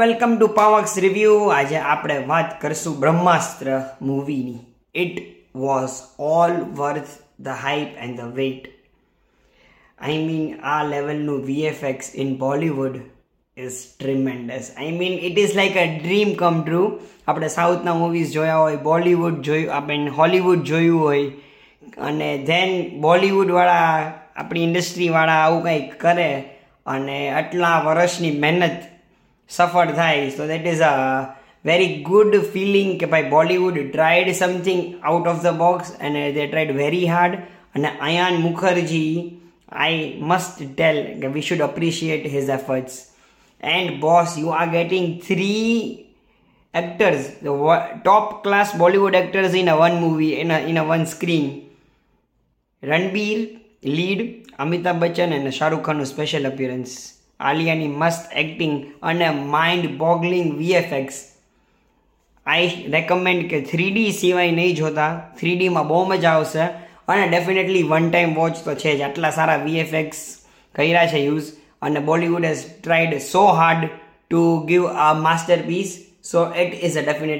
Welcome to પાવક્સ review આજે આપણે વાત કરશું Brahmastra મૂવીની it was all worth the hype and the wait I mean આ લેવલનું VFX in Bollywood is tremendous I mean it is like a dream come true આપણે સાઉથના movies જોયા હોય બોલિવૂડ જોયું આપણે હોલિવૂડ જોયું હોય, અને ધેન બોલિવૂડવાળા આપણી ઇન્ડસ્ટ્રીવાળા આવું કંઈક કરે, અને આટલા વર્ષની મહેનત સફળ થાય so that is a very good feeling કે ભાઈ Bollywood tried something out of the box અને દે ટ્રાઈડ વેરી હાર્ડ અને અયાન મુખર્જી આઈ મસ્ટ ટેલ કે we should appreciate his efforts and boss you are getting three actors the wo- top class bollywood actors in a one movie in a in a one screen Ranbir lead Amitabh Bachchan અને Shahrukh ખાનનું special appearance આલિયાની મસ્ત acting અને mind boggling VFX I recommend કે three D સિવાય નહીં જોતા. Three ડીમાં બહુ મજા આવશે. અને ડેફિનેટલી વન ટાઈમ વોચ તો છે જ. આટલા સારા વીએફએક્સ કર્યા છે યુઝ અને Bollywood has tried so hard to give a masterpiece so it is a definitely